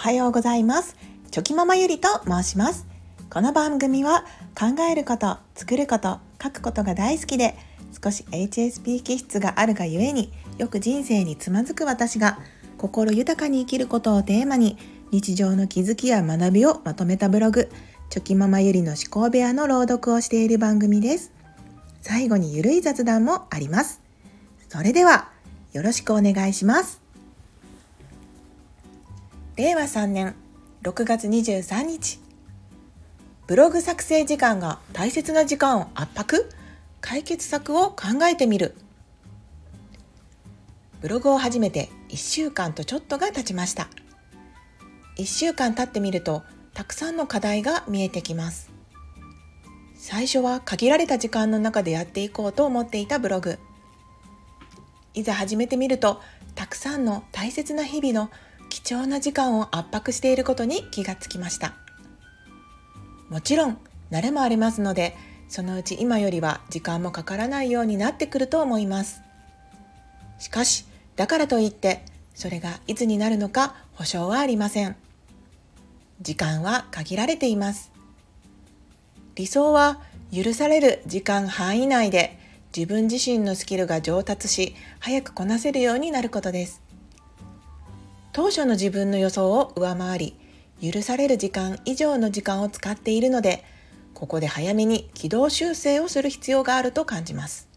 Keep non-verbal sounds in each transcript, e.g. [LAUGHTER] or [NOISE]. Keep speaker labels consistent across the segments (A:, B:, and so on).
A: はようございます。チョキママゆりと申します。この番組は考えること作ること書くことが大好きで少し HSP 気質があるがゆえによく人生につまずく私が心豊かに生きることをテーマに日常の気づきや学びをまとめたブログチョキママゆりの思考部屋の朗読をしている番組です。最後にゆるい雑談もあります。それではよろしくお願いします。令和3年6月23日。ブログ作成時間が大切な時間を圧迫解決策を考えてみる。ブログを始めて1週間とちょっとが経ちました。1週間経ってみるとたくさんの課題が見えてきます。最初は限られた時間の中でやっていこうと思っていたブログ。いざ始めてみるとたくさんの大切な日々の貴重な時間を圧迫していることに気がつきました。もちろん慣れもありますのでそのうち今よりは時間もかからないようになってくると思います。しかしだからといってそれがいつになるのか保証はありません。時間は限られています。理想は許される時間範囲内で自分自身のスキルが上達し早くこなせるようになることです。当初の自分の予想を上回り許される時間以上の時間を使っているのでここで早めに軌道修正をする必要があると感じます。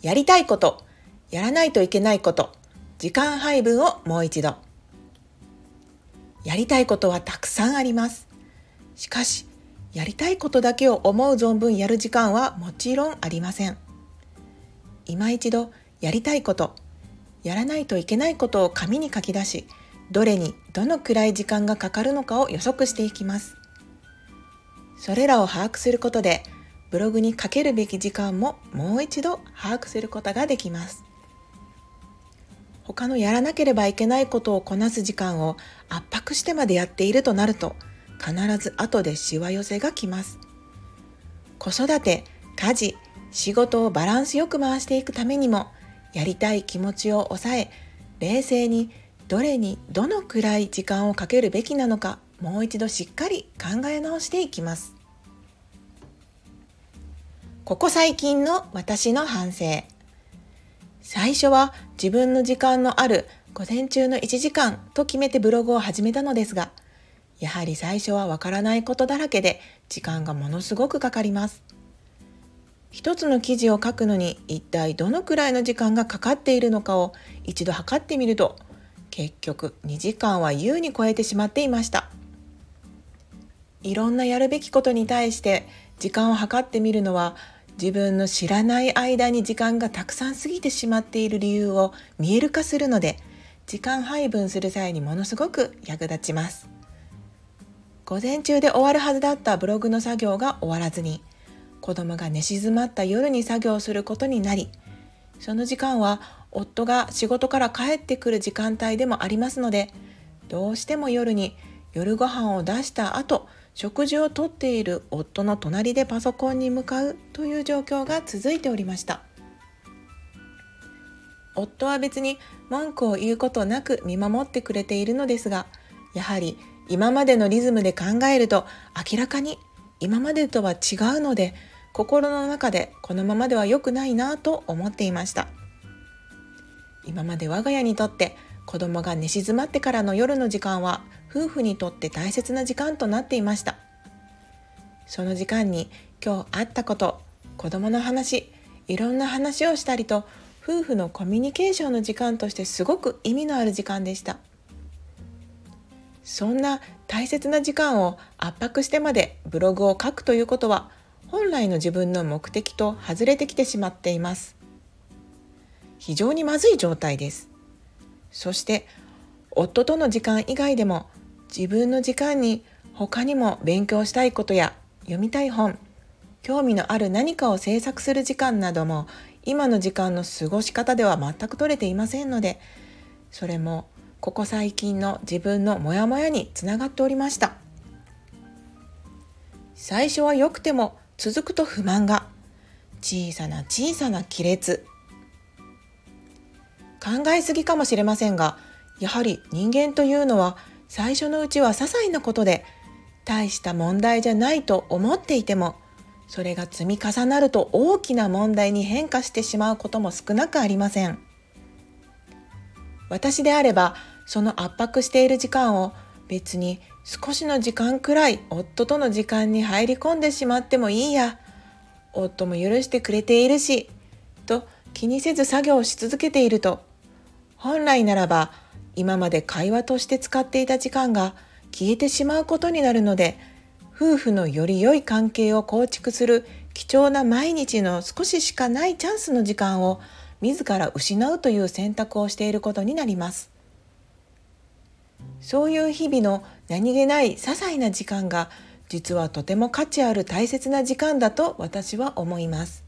A: やりたいことやらないといけないこと時間配分をもう一度。やりたいことはたくさんあります。しかしやりたいことだけを思う存分やる時間はもちろんありません。今一度やりたいことやらないといけないことを紙に書き出しどれにどのくらい時間がかかるのかを予測していきます。それらを把握することでブログにかけるべき時間ももう一度把握することができます。他のやらなければいけないことをこなす時間を圧迫してまでやっているとなると必ず後でしわ寄せがきます。子育て家事仕事をバランスよく回していくためにもやりたい気持ちを抑え冷静にどれにどのくらい時間をかけるべきなのかもう一度しっかり考え直していきます。ここ最近の私の反省。最初は自分の時間のある午前中の1時間と決めてブログを始めたのですがやはり最初はわからないことだらけで時間がものすごくかかります。一つの記事を書くのに一体どのくらいの時間がかかっているのかを一度測ってみると結局2時間は優に超えてしまっていました。いろんなやるべきことに対して時間を計ってみるのは自分の知らない間に時間がたくさん過ぎてしまっている理由を見える化するので時間配分する際にものすごく役立ちます。午前中で終わるはずだったブログの作業が終わらずに子供が寝静まった夜に作業することになりその時間は夫が仕事から帰ってくる時間帯でもありますのでどうしても夜に夜ご飯を出した後食事をとっている夫の隣でパソコンに向かうという状況が続いておりました。夫は別に文句を言うことなく見守ってくれているのですがやはり今までのリズムで考えると明らかに今までとは違うので心の中でこのままでは良くないなと思っていました。今まで我が家にとって子供が寝静まってからの夜の時間は夫婦にとって大切な時間となっていました。その時間に今日あったこと子供の話いろんな話をしたりと夫婦のコミュニケーションの時間としてすごく意味のある時間でした。そんな大切な時間を圧迫してまでブログを書くということは本来の自分の目的と外れてきてしまっています。非常にまずい状態です。そして夫との時間以外でも自分の時間に他にも勉強したいことや読みたい本興味のある何かを制作する時間なども今の時間の過ごし方では全く取れていませんのでそれもここ最近の自分のモヤモヤにつながっておりました。最初は良くても続くと不満が小さな小さな亀裂。考えすぎかもしれませんがやはり人間というのは最初のうちは些細なことで大した問題じゃないと思っていてもそれが積み重なると大きな問題に変化してしまうことも少なくありません。私であればその圧迫している時間を別に少しの時間くらい夫との時間に入り込んでしまってもいいや。夫も許してくれているしと気にせず作業をし続けていると。本来ならば今まで会話として使っていた時間が消えてしまうことになるので夫婦のより良い関係を構築する貴重な毎日の少ししかないチャンスの時間を自ら失うという選択をしていることになります。そういう日々の何気ない些細な時間が実はとても価値ある大切な時間だと私は思います。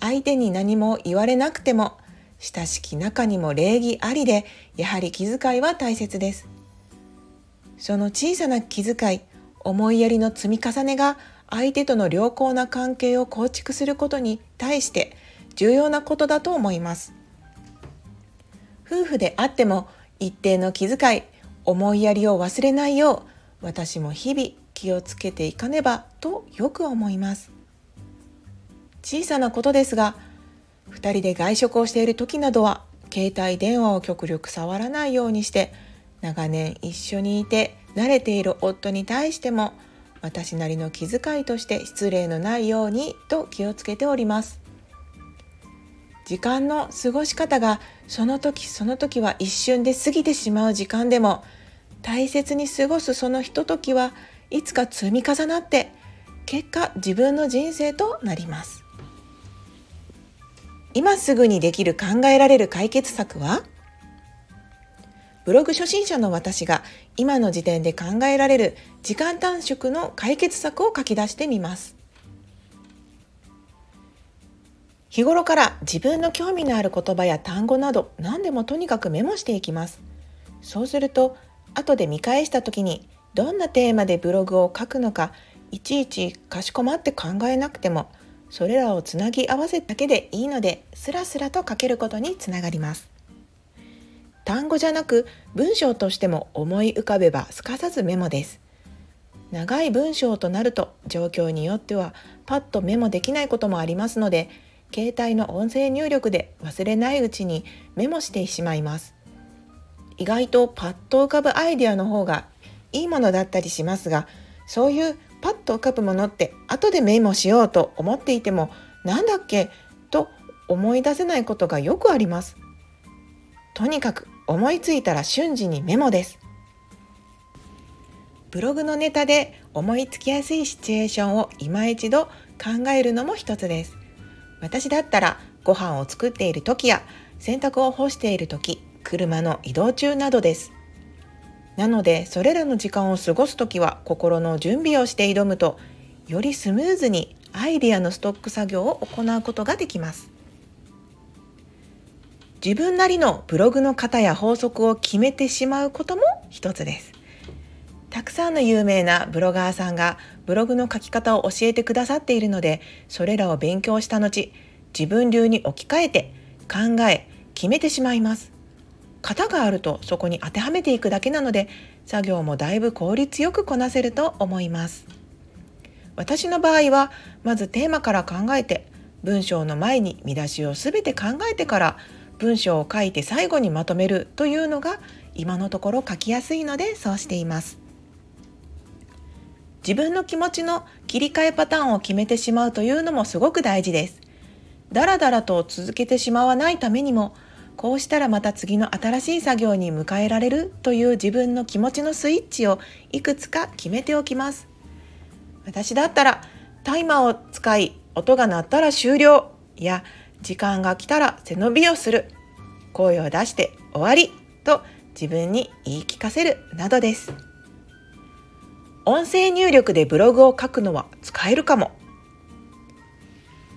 A: 相手に何も言われなくても親しき中にも礼儀ありでやはり気遣いは大切です。その小さな気遣い思いやりの積み重ねが相手との良好な関係を構築することに対して重要なことだと思います。夫婦であっても一定の気遣い思いやりを忘れないよう私も日々気をつけていかねばとよく思います。小さなことですが2人で外食をしている時などは携帯電話を極力触らないようにして長年一緒にいて慣れている夫に対しても私なりの気遣いとして失礼のないようにと気をつけております。時間の過ごし方がその時その時は一瞬で過ぎてしまう時間でも大切に過ごすそのひとときはいつか積み重なって結果自分の人生となります。今すぐにできる考えられる解決策は？ブログ初心者の私が今の時点で考えられる時間短縮の解決策を書き出してみます。日頃から自分の興味のある言葉や単語など何でもとにかくメモしていきます。そうすると後で見返した時にどんなテーマでブログを書くのかいちいちかしこまって考えなくてもそれらをつなぎ合わせるだけでいいのでスラスラと書けることにつながります。単語じゃなく文章としても思い浮かべばすかさずメモです。長い文章となると状況によってはパッとメモできないこともありますので携帯の音声入力で忘れないうちにメモしてしまいます。意外とパッと浮かぶアイデアの方がいいものだったりしますがそういうパッと浮かぶものって後でメモしようと思っていてもなんだっけと思い出せないことがよくあります。とにかく思いついたら瞬時にメモです。ブログのネタで思いつきやすいシチュエーションを今一度考えるのも一つです。私だったらご飯を作っている時や洗濯を干している時車の移動中などです。なのでそれらの時間を過ごす時は心の準備をして挑むとよりスムーズにアイデアのストック作業を行うことができます。自分なりのブログの型や法則を決めてしまうことも一つです。たくさんの有名なブロガーさんがブログの書き方を教えてくださっているのでそれらを勉強した後自分流に置き換えて考え決めてしまいます。型があるとそこに当てはめていくだけなので作業もだいぶ効率よくこなせると思います。私の場合はまずテーマから考えて文章の前に見出しを全て考えてから文章を書いて最後にまとめるというのが今のところ書きやすいのでそうしています。自分の気持ちの切り替えパターンを決めてしまうというのもすごく大事です。だらだらと続けてしまわないためにも、こうしたらまた次の新しい作業に迎えられるという自分の気持ちのスイッチをいくつか決めておきます。私だったらタイマーを使い音が鳴ったら終了や時間が来たら背伸びをする声を出して終わりと自分に言い聞かせるなどです。音声入力でブログを書くのは使えるかも。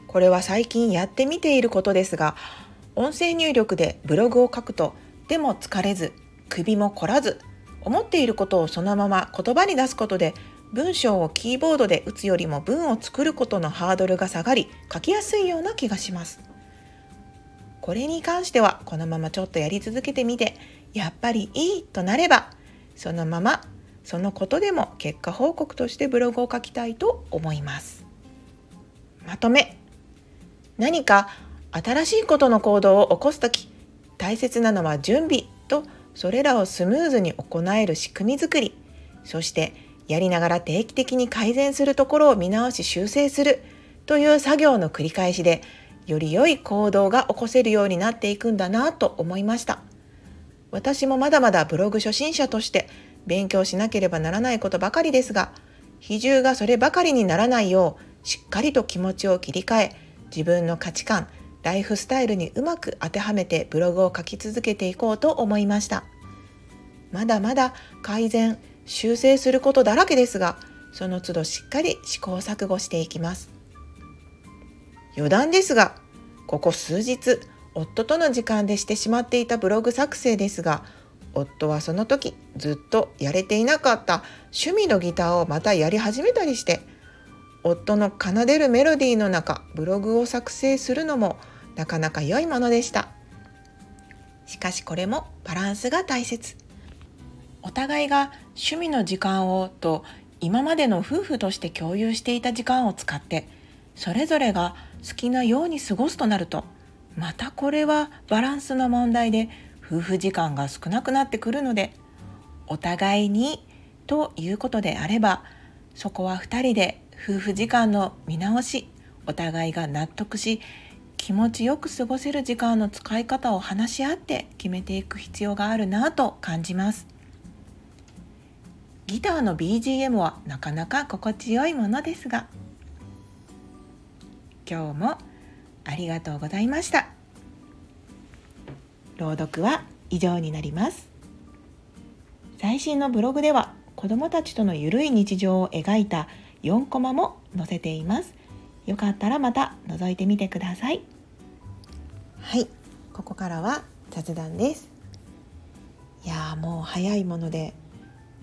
A: これは最近やってみていることですが、音声入力でブログを書くと、でも疲れず、首も凝らず、思っていることをそのまま言葉に出すことで、文章をキーボードで打つよりも文を作ることのハードルが下がり、書きやすいような気がします。これに関してはこのままちょっとやり続けてみてやっぱりいいとなればそのままそのことでも結果報告としてブログを書きたいと思います。まとめ。何か新しいことの行動を起こす時大切なのは準備とそれらをスムーズに行える仕組みづくり。そしてやりながら定期的に改善するところを見直し修正する。という作業の繰り返しでより良い行動が起こせるようになっていくんだなと思いました。私もまだまだブログ初心者として勉強しなければならないことばかりですが比重がそればかりにならないようしっかりと気持ちを切り替え自分の価値観ライフスタイルにうまく当てはめてブログを書き続けていこうと思いました。まだまだ改善修正することだらけですがその都度しっかり試行錯誤していきます。余談ですがここ数日夫との時間でしてしまっていたブログ作成ですが夫はその時ずっとやれていなかった趣味のギターをまたやり始めたりして夫の奏でるメロディーの中ブログを作成するのもなかなか良いものでした。しかしこれもバランスが大切。お互いが趣味の時間をと今までの夫婦として共有していた時間を使ってそれぞれが好きなように過ごすとなるとまたこれはバランスの問題で夫婦時間が少なくなってくるのでお互いにということであればそこは2人で夫婦時間の見直しお互いが納得し気持ちよく過ごせる時間の使い方を話し合って決めていく必要があるなと感じます。ギターの BGM はなかなか心地よいものですが今日もありがとうございました。朗読は以上になります。最新のブログでは子どもたちとのゆるい日常を描いた4コマも載せています。よかったらまた覗いてみてください。はい。ここからは雑談です。いやもう早いもので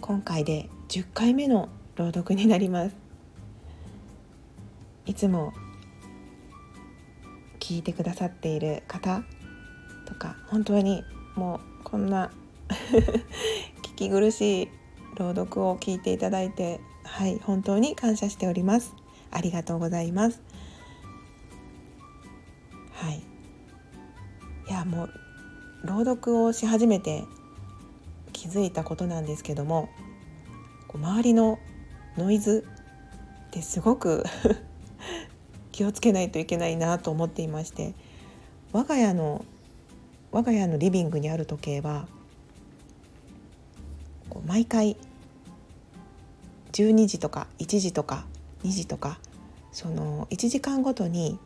A: 今回で10回目の朗読になります。いつも聞いてくださっている方とか本当にもうこんな [LAUGHS] 聞き苦しい朗読を聞いていただいてはい本当に感謝しております。ありがとうございます。はい。いやもう朗読をし始めて気づいたことなんですけども周りのノイズってすごく [LAUGHS] 気をつけないといけないなと思っていまして我が家の我が家のリビングにある時計は毎回12時とか1時とか2時とかその1時間ごとに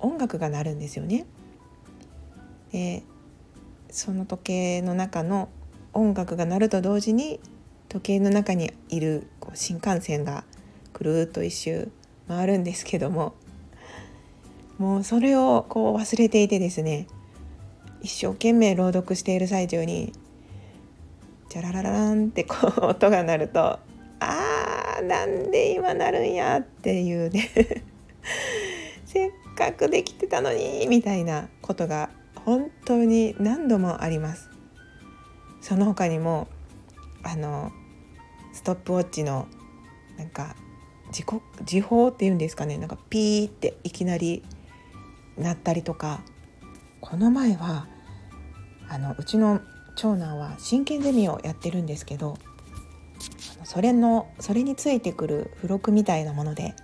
A: 音楽が鳴るんですよね。でその時計の中の音楽が鳴ると同時に時計の中にいる新幹線がくるっと一周回るんですけどももうそれをこう忘れていてですね一生懸命朗読している最中にジャラララランってこう [LAUGHS] 音が鳴るとあーなんで今なるんや？っていうね。[LAUGHS] せっかくできてたのにみたいなことが本当に何度もあります。その他にもあのストップウォッチのなんか時刻時報っていうんですかね。なんかピーっていきなり鳴ったりとか。この前はあのうちの長男は真剣ゼミをやってるんですけどそれのそれについてくる付録みたいなもので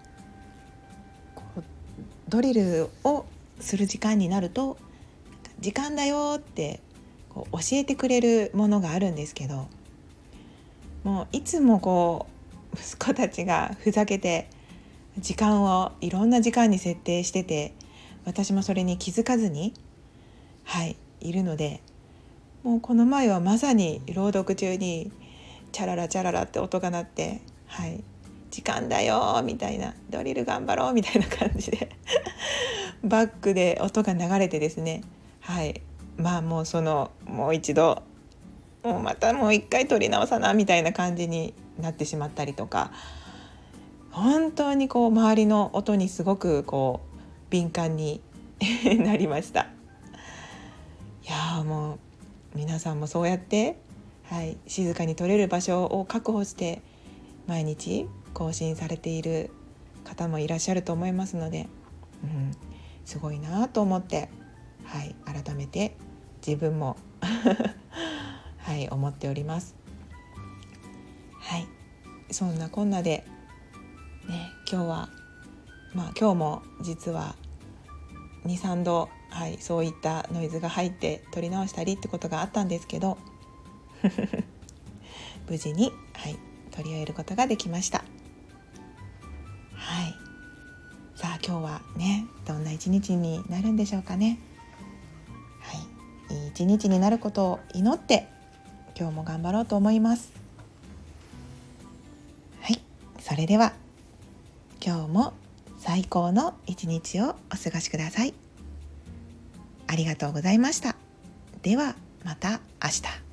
A: ドリルをする時間になると「時間だよ」ってこう教えてくれるものがあるんですけどもういつもこう息子たちがふざけて時間をいろんな時間に設定してて私もそれに気づかずにはいいるのでもうこの前はまさに朗読中にチャララチャララって音が鳴ってはい時間だよみたいなドリル頑張ろうみたいな感じで [LAUGHS] バックで音が流れてですねはいまあもうそのもう一度もうまたもう一回撮り直さなみたいな感じになってしまったりとか本当にこう周りの音にすごくこう敏感になりましたいやもう皆さんもそうやって、はい、静かに撮れる場所を確保して毎日更新されている方もいらっしゃると思いますので、うん、すごいなと思って、はい、改めて自分も [LAUGHS] はい思っております。はいそんなこんなでね今日はまあ今日も実は23度、はい、そういったノイズが入って撮り直したりってことがあったんですけど [LAUGHS] 無事に、はい、取り終えることができました。はいさあ今日はねどんな一日になるんでしょうかね。はい、いい一日になることを祈って今日も頑張ろうと思います。はい、それでは今日も最高の一日をお過ごしください。ありがとうございました。ではまた明日。